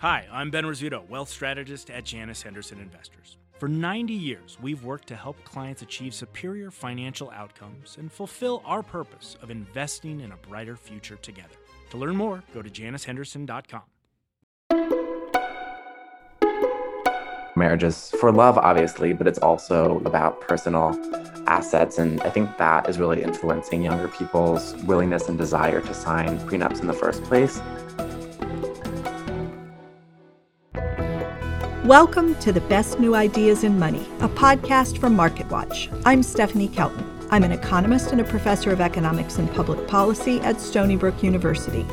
Hi, I'm Ben Rizzuto, wealth strategist at Janus Henderson Investors. For 90 years, we've worked to help clients achieve superior financial outcomes and fulfill our purpose of investing in a brighter future together. To learn more, go to janushenderson.com. Marriage is for love, obviously, but it's also about personal assets. And I think that is really influencing younger people's willingness and desire to sign prenups in the first place. Welcome to the Best New Ideas in Money, a podcast from MarketWatch. I'm Stephanie Kelton. I'm an economist and a professor of economics and public policy at Stony Brook University.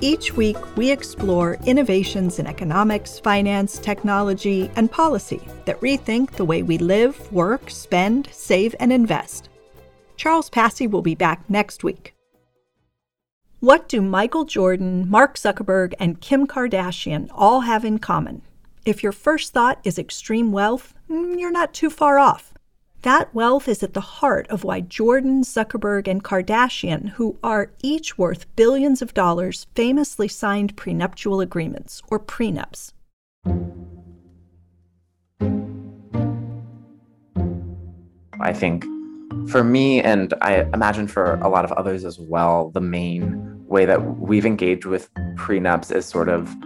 Each week, we explore innovations in economics, finance, technology, and policy that rethink the way we live, work, spend, save, and invest. Charles Passy will be back next week. What do Michael Jordan, Mark Zuckerberg, and Kim Kardashian all have in common? If your first thought is extreme wealth, mm, you're not too far off. That wealth is at the heart of why Jordan, Zuckerberg, and Kardashian, who are each worth billions of dollars, famously signed prenuptial agreements, or prenups. I think for me, and I imagine for a lot of others as well, the main way that we've engaged with prenups is sort of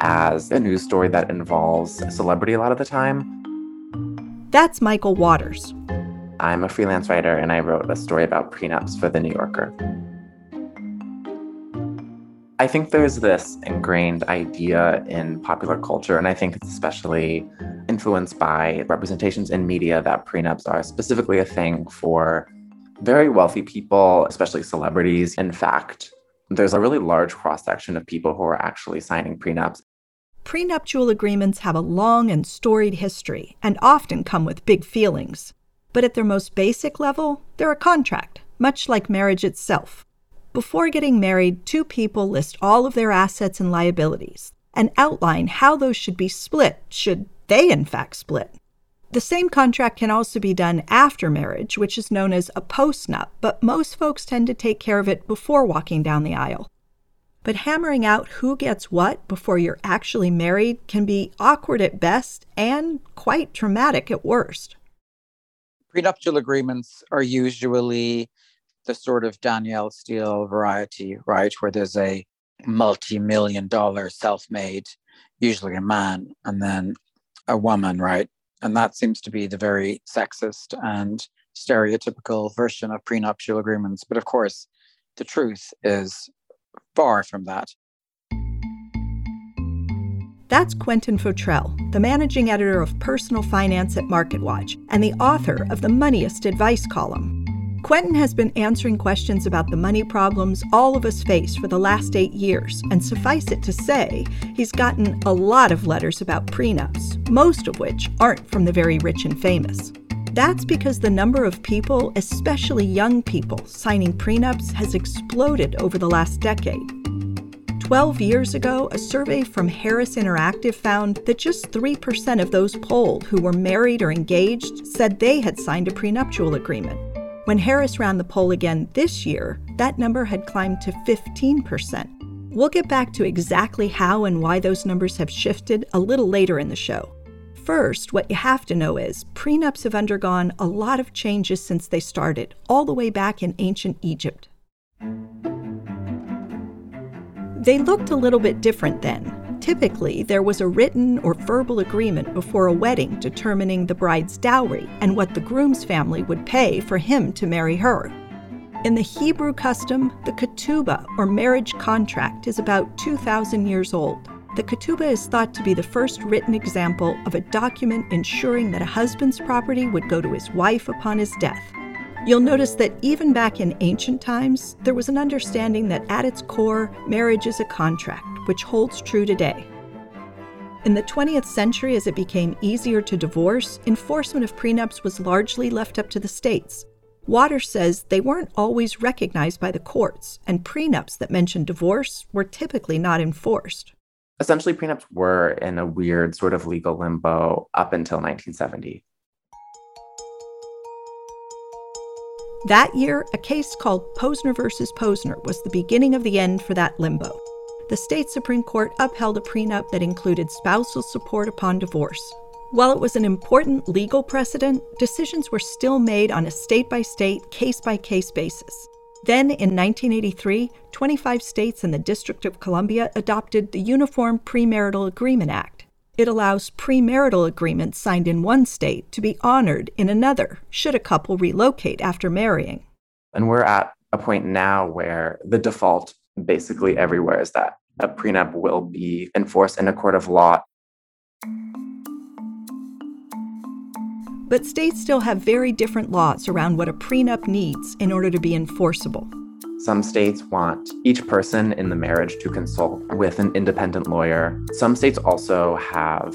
as a news story that involves a celebrity a lot of the time. That's Michael Waters. I'm a freelance writer and I wrote a story about prenups for The New Yorker. I think there's this ingrained idea in popular culture, and I think it's especially influenced by representations in media that prenups are specifically a thing for very wealthy people, especially celebrities. In fact, there's a really large cross section of people who are actually signing prenups Prenuptial agreements have a long and storied history and often come with big feelings. But at their most basic level, they're a contract, much like marriage itself. Before getting married, two people list all of their assets and liabilities and outline how those should be split, should they in fact split. The same contract can also be done after marriage, which is known as a postnup, but most folks tend to take care of it before walking down the aisle. But hammering out who gets what before you're actually married can be awkward at best and quite traumatic at worst. Prenuptial agreements are usually the sort of Danielle Steel variety, right? Where there's a multi million dollar self made, usually a man, and then a woman, right? And that seems to be the very sexist and stereotypical version of prenuptial agreements. But of course, the truth is far from that. That's Quentin Fottrell, the managing editor of personal finance at MarketWatch and the author of the Moneyist Advice column. Quentin has been answering questions about the money problems all of us face for the last eight years, and suffice it to say, he's gotten a lot of letters about prenups, most of which aren't from the very rich and famous. That's because the number of people, especially young people, signing prenups has exploded over the last decade. 12 years ago, a survey from Harris Interactive found that just 3% of those polled who were married or engaged said they had signed a prenuptial agreement. When Harris ran the poll again this year, that number had climbed to 15%. We'll get back to exactly how and why those numbers have shifted a little later in the show. First, what you have to know is prenups have undergone a lot of changes since they started, all the way back in ancient Egypt. They looked a little bit different then. Typically, there was a written or verbal agreement before a wedding determining the bride's dowry and what the groom's family would pay for him to marry her. In the Hebrew custom, the ketubah, or marriage contract, is about 2,000 years old. The ketubah is thought to be the first written example of a document ensuring that a husband's property would go to his wife upon his death. You'll notice that even back in ancient times, there was an understanding that at its core, marriage is a contract, which holds true today. In the 20th century, as it became easier to divorce, enforcement of prenups was largely left up to the states. Waters says they weren't always recognized by the courts, and prenups that mentioned divorce were typically not enforced essentially prenups were in a weird sort of legal limbo up until 1970. That year, a case called Posner versus Posner was the beginning of the end for that limbo. the state Supreme Court upheld a prenup that included spousal support upon divorce. While it was an important legal precedent, decisions were still made on a state by state, case by case basis. Then, in 1983, 25 states and the District of Columbia adopted the Uniform Premarital Agreement Act. It allows premarital agreements signed in one state to be honored in another, should a couple relocate after marrying. And we're at a point now where the default basically everywhere is that a prenup will be enforced in a court of law. But states still have very different laws around what a prenup needs in order to be enforceable. Some states want each person in the marriage to consult with an independent lawyer. Some states also have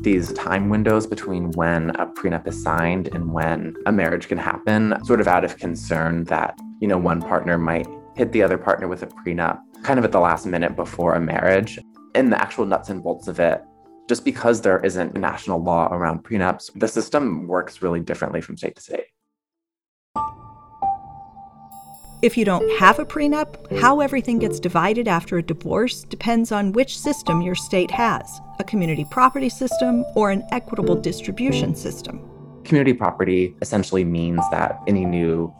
these time windows between when a prenup is signed and when a marriage can happen, sort of out of concern that, you know, one partner might hit the other partner with a prenup kind of at the last minute before a marriage. And the actual nuts and bolts of it, just because there isn't a national law around prenups, the system works really differently from state to state. If you don't have a prenup, how everything gets divided after a divorce depends on which system your state has a community property system or an equitable distribution system. Community property essentially means that any new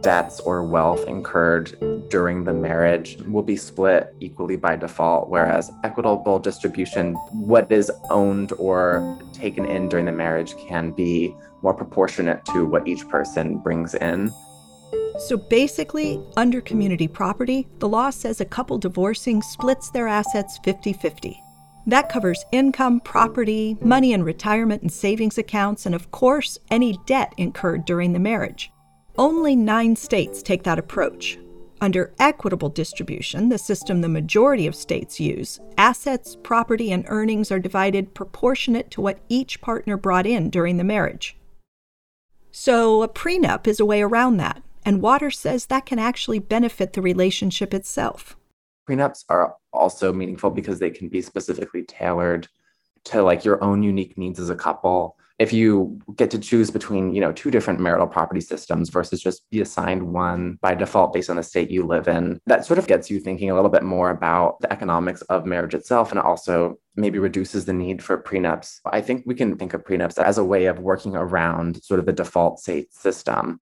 debts or wealth incurred during the marriage will be split equally by default, whereas equitable distribution, what is owned or taken in during the marriage, can be more proportionate to what each person brings in. So basically, under community property, the law says a couple divorcing splits their assets 50 50. That covers income, property, money in retirement and savings accounts, and of course, any debt incurred during the marriage. Only nine states take that approach. Under equitable distribution, the system the majority of states use, assets, property, and earnings are divided proportionate to what each partner brought in during the marriage. So, a prenup is a way around that and Waters says that can actually benefit the relationship itself. Prenups are also meaningful because they can be specifically tailored to like your own unique needs as a couple. If you get to choose between, you know, two different marital property systems versus just be assigned one by default based on the state you live in, that sort of gets you thinking a little bit more about the economics of marriage itself and also maybe reduces the need for prenups. I think we can think of prenups as a way of working around sort of the default state system.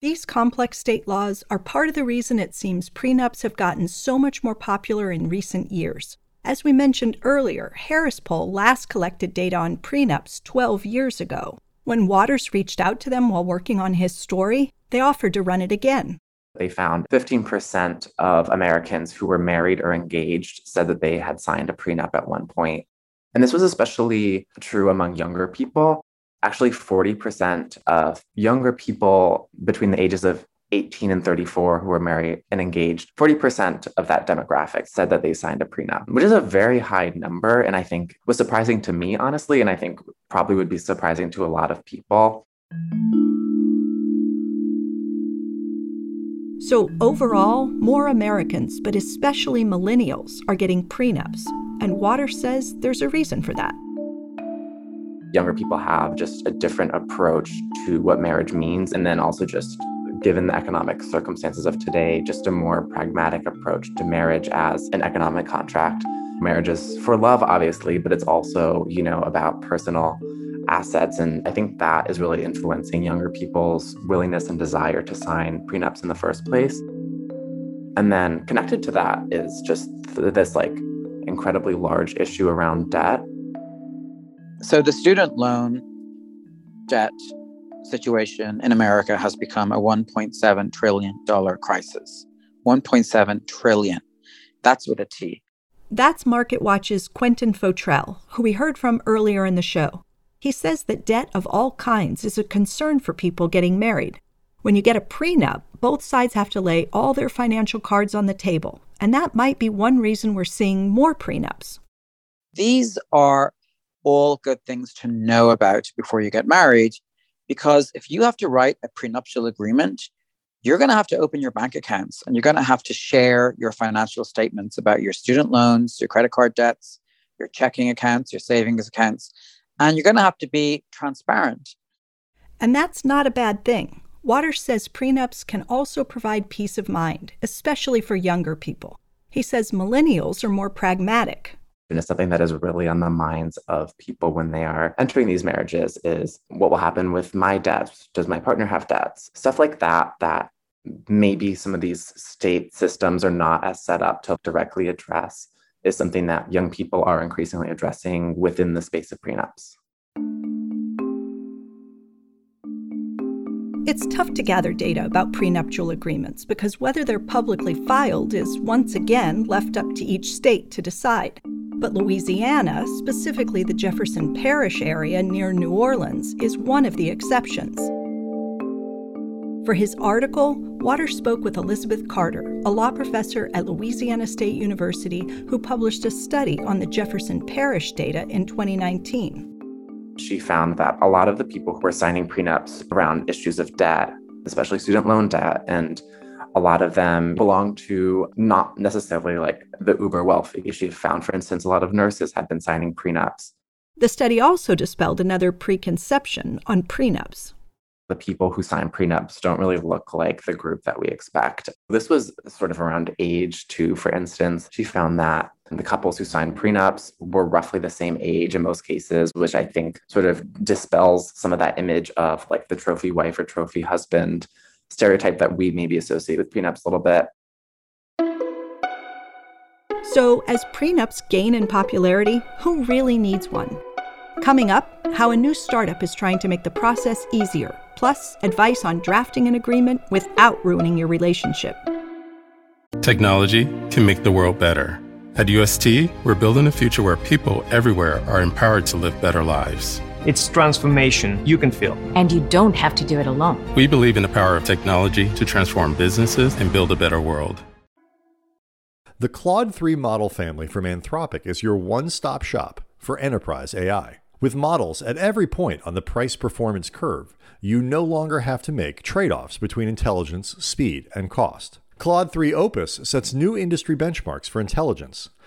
These complex state laws are part of the reason it seems prenups have gotten so much more popular in recent years. As we mentioned earlier, Harris Poll last collected data on prenups 12 years ago. When Waters reached out to them while working on his story, they offered to run it again. They found 15% of Americans who were married or engaged said that they had signed a prenup at one point. And this was especially true among younger people actually 40% of younger people between the ages of 18 and 34 who were married and engaged, 40% of that demographic said that they signed a prenup, which is a very high number. And I think was surprising to me, honestly. And I think probably would be surprising to a lot of people. So, overall, more Americans, but especially millennials, are getting prenups. And Waters says there's a reason for that younger people have just a different approach to what marriage means. And then also just given the economic circumstances of today, just a more pragmatic approach to marriage as an economic contract. Marriage is for love, obviously, but it's also, you know, about personal assets. And I think that is really influencing younger people's willingness and desire to sign prenups in the first place. And then connected to that is just this like incredibly large issue around debt so the student loan debt situation in America has become a 1.7 trillion dollar crisis. 1.7 trillion. That's with a T. That's MarketWatch's Quentin Fottrell, who we heard from earlier in the show. He says that debt of all kinds is a concern for people getting married. When you get a prenup, both sides have to lay all their financial cards on the table, and that might be one reason we're seeing more prenups. These are all good things to know about before you get married. Because if you have to write a prenuptial agreement, you're going to have to open your bank accounts and you're going to have to share your financial statements about your student loans, your credit card debts, your checking accounts, your savings accounts, and you're going to have to be transparent. And that's not a bad thing. Waters says prenups can also provide peace of mind, especially for younger people. He says millennials are more pragmatic. And it's something that is really on the minds of people when they are entering these marriages is what will happen with my debts? Does my partner have debts? Stuff like that, that maybe some of these state systems are not as set up to directly address is something that young people are increasingly addressing within the space of prenups. It's tough to gather data about prenuptial agreements because whether they're publicly filed is once again left up to each state to decide. But Louisiana, specifically the Jefferson Parish area near New Orleans, is one of the exceptions. For his article, Waters spoke with Elizabeth Carter, a law professor at Louisiana State University who published a study on the Jefferson Parish data in 2019 she found that a lot of the people who were signing prenups around issues of debt, especially student loan debt, and a lot of them belong to not necessarily like the uber wealthy. She found, for instance, a lot of nurses had been signing prenups. The study also dispelled another preconception on prenups the people who sign prenups don't really look like the group that we expect. This was sort of around age two, for instance. She found that the couples who signed prenups were roughly the same age in most cases, which I think sort of dispels some of that image of like the trophy wife or trophy husband stereotype that we maybe associate with prenups a little bit. So, as prenups gain in popularity, who really needs one? Coming up, how a new startup is trying to make the process easier, plus advice on drafting an agreement without ruining your relationship. Technology can make the world better. At UST, we're building a future where people everywhere are empowered to live better lives. It's transformation you can feel. And you don't have to do it alone. We believe in the power of technology to transform businesses and build a better world. The Claude 3 model family from Anthropic is your one stop shop for enterprise AI. With models at every point on the price performance curve, you no longer have to make trade offs between intelligence, speed, and cost. Claude 3 Opus sets new industry benchmarks for intelligence.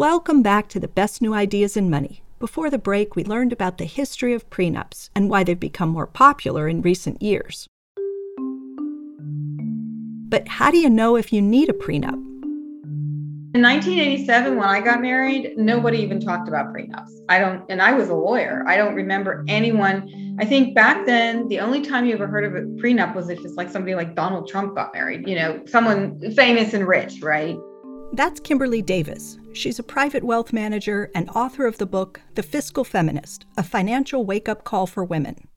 Welcome back to the best new ideas in money. Before the break, we learned about the history of prenups and why they've become more popular in recent years. But how do you know if you need a prenup? In 1987, when I got married, nobody even talked about prenups. I don't, and I was a lawyer. I don't remember anyone. I think back then, the only time you ever heard of a prenup was if it's like somebody like Donald Trump got married, you know, someone famous and rich, right? That's Kimberly Davis. She's a private wealth manager and author of the book The Fiscal Feminist A Financial Wake Up Call for Women.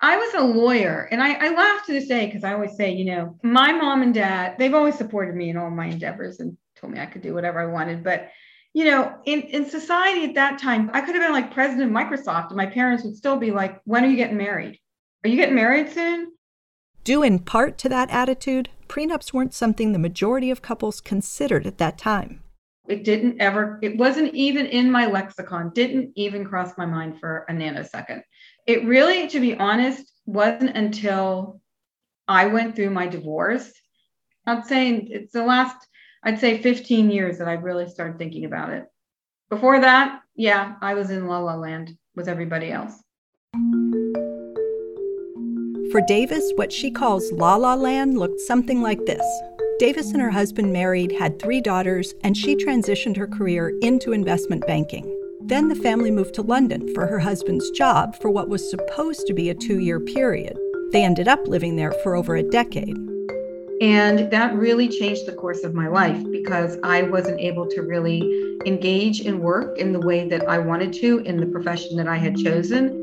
I was a lawyer, and I, I laugh to this day because I always say, you know, my mom and dad, they've always supported me in all my endeavors. And told me I could do whatever I wanted. But you know, in, in society at that time, I could have been like president of Microsoft, and my parents would still be like, When are you getting married? Are you getting married soon? Due in part to that attitude, prenups weren't something the majority of couples considered at that time. It didn't ever, it wasn't even in my lexicon, didn't even cross my mind for a nanosecond. It really, to be honest, wasn't until I went through my divorce. I'm saying it's the last I'd say 15 years that I really started thinking about it. Before that, yeah, I was in la la land with everybody else. For Davis, what she calls la la land looked something like this. Davis and her husband married, had three daughters, and she transitioned her career into investment banking. Then the family moved to London for her husband's job for what was supposed to be a two year period. They ended up living there for over a decade. And that really changed the course of my life because I wasn't able to really engage in work in the way that I wanted to in the profession that I had chosen.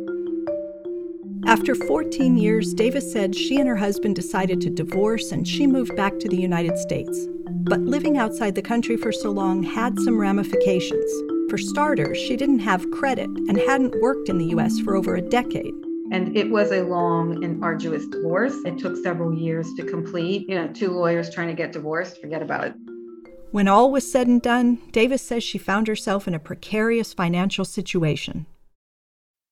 After 14 years, Davis said she and her husband decided to divorce and she moved back to the United States. But living outside the country for so long had some ramifications. For starters, she didn't have credit and hadn't worked in the US for over a decade. And it was a long and arduous divorce. It took several years to complete. You know, two lawyers trying to get divorced, forget about it. When all was said and done, Davis says she found herself in a precarious financial situation.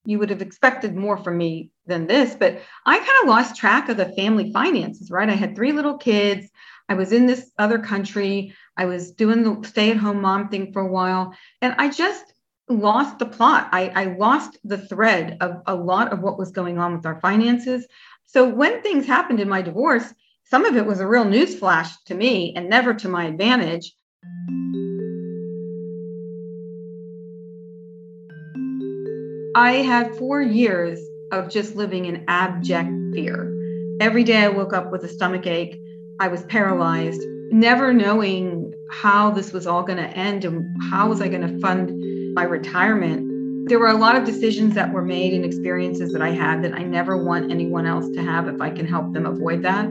You would have expected more from me than this, but I kind of lost track of the family finances, right? I had three little kids. I was in this other country. I was doing the stay at home mom thing for a while. And I just lost the plot. I, I lost the thread of a lot of what was going on with our finances. So when things happened in my divorce, some of it was a real newsflash to me and never to my advantage. I had four years of just living in abject fear. Every day I woke up with a stomach ache. I was paralyzed, never knowing how this was all going to end and how was I going to fund my retirement. There were a lot of decisions that were made and experiences that I had that I never want anyone else to have if I can help them avoid that.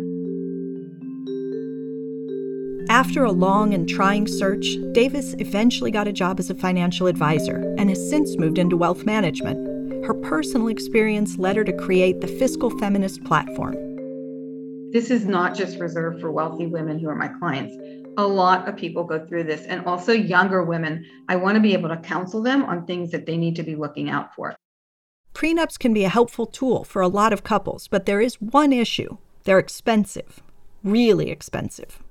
After a long and trying search, Davis eventually got a job as a financial advisor and has since moved into wealth management. Her personal experience led her to create the Fiscal Feminist platform. This is not just reserved for wealthy women who are my clients. A lot of people go through this, and also younger women. I want to be able to counsel them on things that they need to be looking out for. Prenups can be a helpful tool for a lot of couples, but there is one issue they're expensive, really expensive.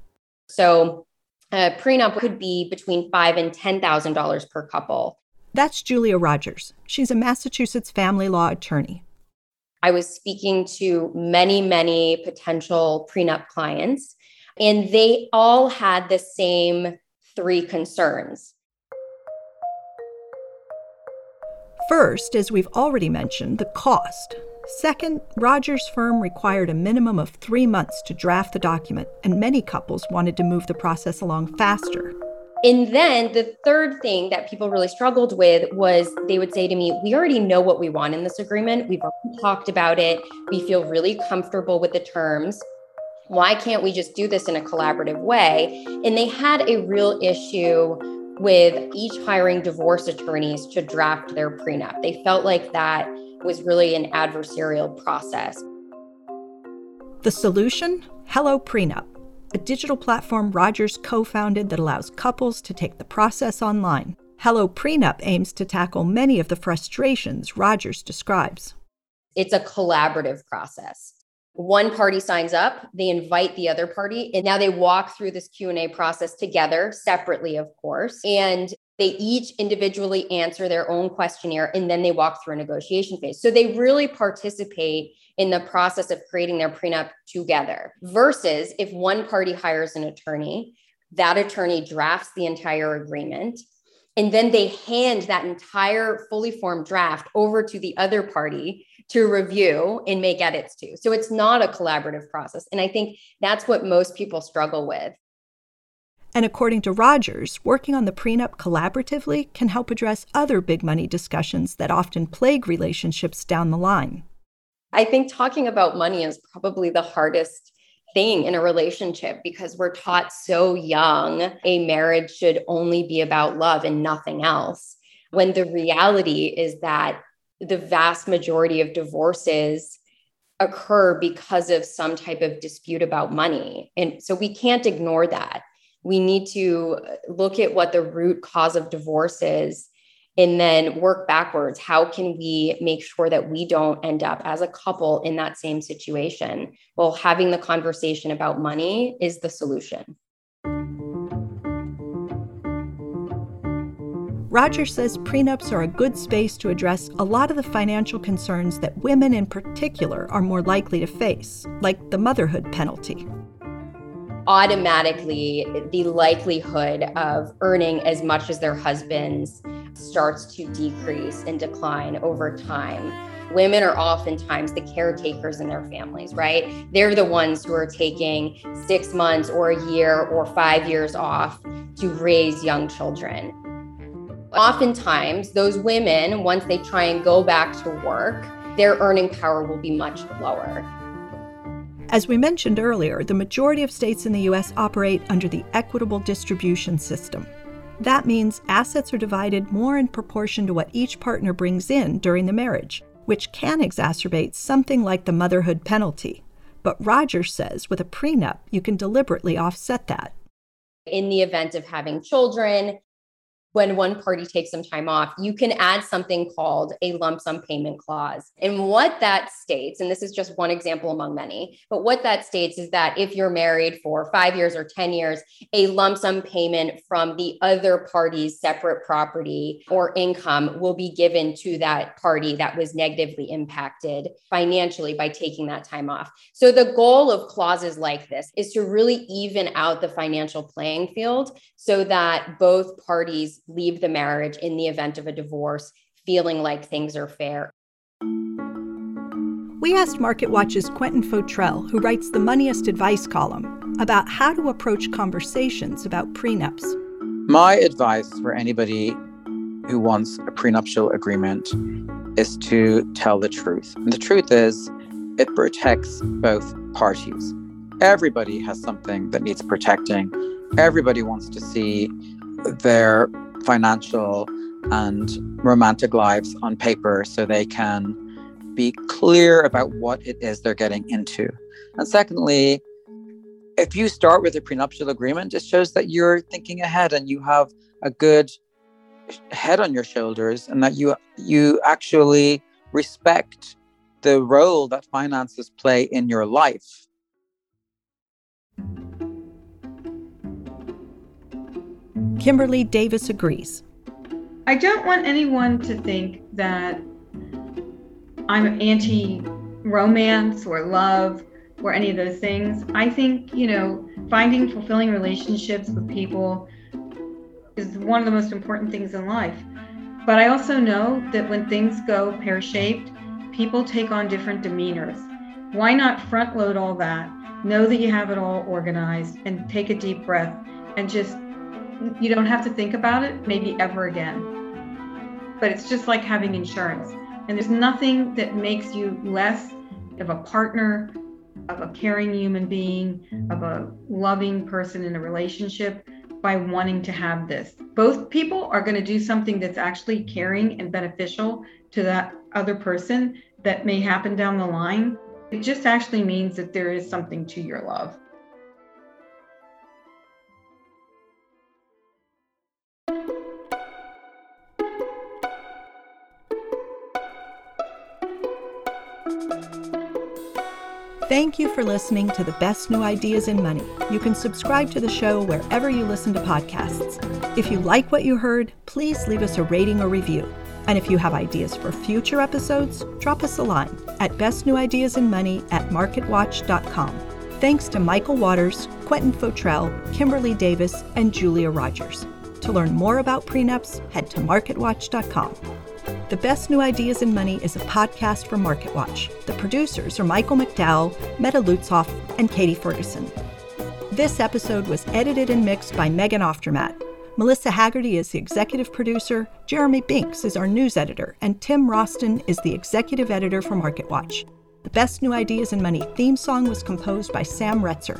So a prenup could be between five and ten thousand dollars per couple. That's Julia Rogers. She's a Massachusetts family law attorney. I was speaking to many, many potential prenup clients, and they all had the same three concerns. First, as we've already mentioned, the cost. Second, Rogers' firm required a minimum of three months to draft the document, and many couples wanted to move the process along faster. And then the third thing that people really struggled with was they would say to me, We already know what we want in this agreement. We've already talked about it. We feel really comfortable with the terms. Why can't we just do this in a collaborative way? And they had a real issue with each hiring divorce attorneys to draft their prenup. They felt like that was really an adversarial process. The solution? Hello Prenup, a digital platform Rogers co founded that allows couples to take the process online. Hello Prenup aims to tackle many of the frustrations Rogers describes. It's a collaborative process. One party signs up, they invite the other party, and now they walk through this Q&A process together, separately of course, and they each individually answer their own questionnaire and then they walk through a negotiation phase. So they really participate in the process of creating their prenup together versus if one party hires an attorney, that attorney drafts the entire agreement and then they hand that entire fully formed draft over to the other party to review and make edits to. So it's not a collaborative process. And I think that's what most people struggle with. And according to Rogers, working on the prenup collaboratively can help address other big money discussions that often plague relationships down the line. I think talking about money is probably the hardest thing in a relationship because we're taught so young a marriage should only be about love and nothing else. When the reality is that the vast majority of divorces occur because of some type of dispute about money. And so we can't ignore that we need to look at what the root cause of divorce is and then work backwards. How can we make sure that we don't end up as a couple in that same situation? Well, having the conversation about money is the solution. Rogers says prenups are a good space to address a lot of the financial concerns that women in particular are more likely to face, like the motherhood penalty automatically the likelihood of earning as much as their husbands starts to decrease and decline over time. Women are oftentimes the caretakers in their families, right? They're the ones who are taking six months or a year or five years off to raise young children. Oftentimes, those women, once they try and go back to work, their earning power will be much lower. As we mentioned earlier, the majority of states in the U.S. operate under the equitable distribution system. That means assets are divided more in proportion to what each partner brings in during the marriage. which can exacerbate something like the motherhood penalty. But Rogers says with a prenup, you can deliberately offset that. In the event of having children, when one party takes some time off, you can add something called a lump sum payment clause. And what that states, and this is just one example among many, but what that states is that if you're married for five years or 10 years, a lump sum payment from the other party's separate property or income will be given to that party that was negatively impacted financially by taking that time off. So the goal of clauses like this is to really even out the financial playing field so that both parties leave the marriage in the event of a divorce feeling like things are fair. We asked MarketWatch's Quentin Fottrell, who writes the Moneyist Advice column, about how to approach conversations about prenups. My advice for anybody who wants a prenuptial agreement is to tell the truth. And the truth is, it protects both parties. Everybody has something that needs protecting. Everybody wants to see their financial and romantic lives on paper so they can be clear about what it is they're getting into. And secondly, if you start with a prenuptial agreement, it shows that you're thinking ahead and you have a good head on your shoulders and that you you actually respect the role that finances play in your life. Kimberly Davis agrees. I don't want anyone to think that I'm anti romance or love or any of those things. I think, you know, finding fulfilling relationships with people is one of the most important things in life. But I also know that when things go pear shaped, people take on different demeanors. Why not front load all that? Know that you have it all organized and take a deep breath and just you don't have to think about it maybe ever again. But it's just like having insurance. And there's nothing that makes you less of a partner, of a caring human being, of a loving person in a relationship by wanting to have this. Both people are going to do something that's actually caring and beneficial to that other person that may happen down the line. It just actually means that there is something to your love. Thank you for listening to the best new ideas in money. You can subscribe to the show wherever you listen to podcasts. If you like what you heard, please leave us a rating or review. And if you have ideas for future episodes, drop us a line at bestnewideasinmoney at marketwatch.com. Thanks to Michael Waters, Quentin Fottrell, Kimberly Davis, and Julia Rogers. To learn more about prenups, head to marketwatch.com. The Best New Ideas in Money is a podcast from MarketWatch. The producers are Michael McDowell, Meta Lutzoff, and Katie Ferguson. This episode was edited and mixed by Megan Oftermatt. Melissa Haggerty is the executive producer, Jeremy Binks is our news editor, and Tim Roston is the executive editor for MarketWatch. The Best New Ideas in Money theme song was composed by Sam Retzer.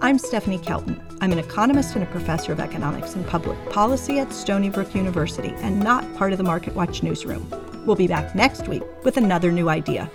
I'm Stephanie Kelton. I'm an economist and a professor of economics and public policy at Stony Brook University and not part of the MarketWatch newsroom. We'll be back next week with another new idea.